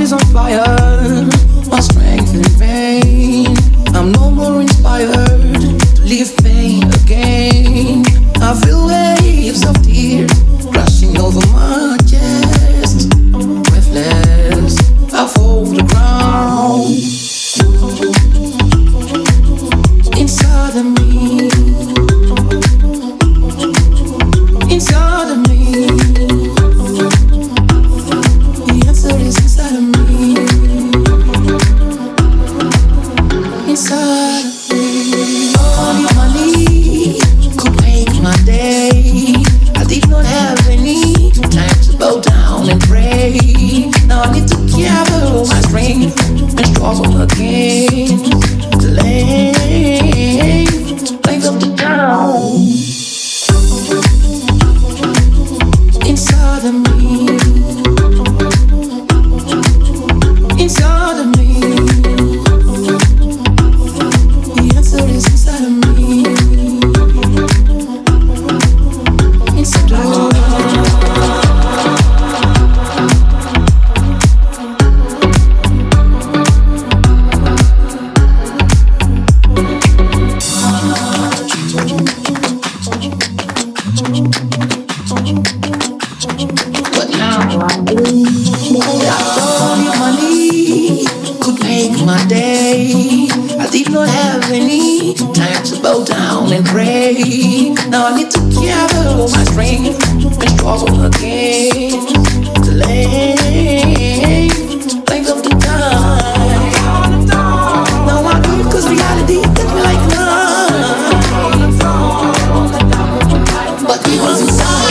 love is on fire. My strength in vain. I'm no more inspired to live pain again. I feel. And struggle again. To my day. I did not have any time to bow down and pray. Now I need to gather all my strength and struggle again. The length, length of the time. Now I do reality hits like none. But it was inside.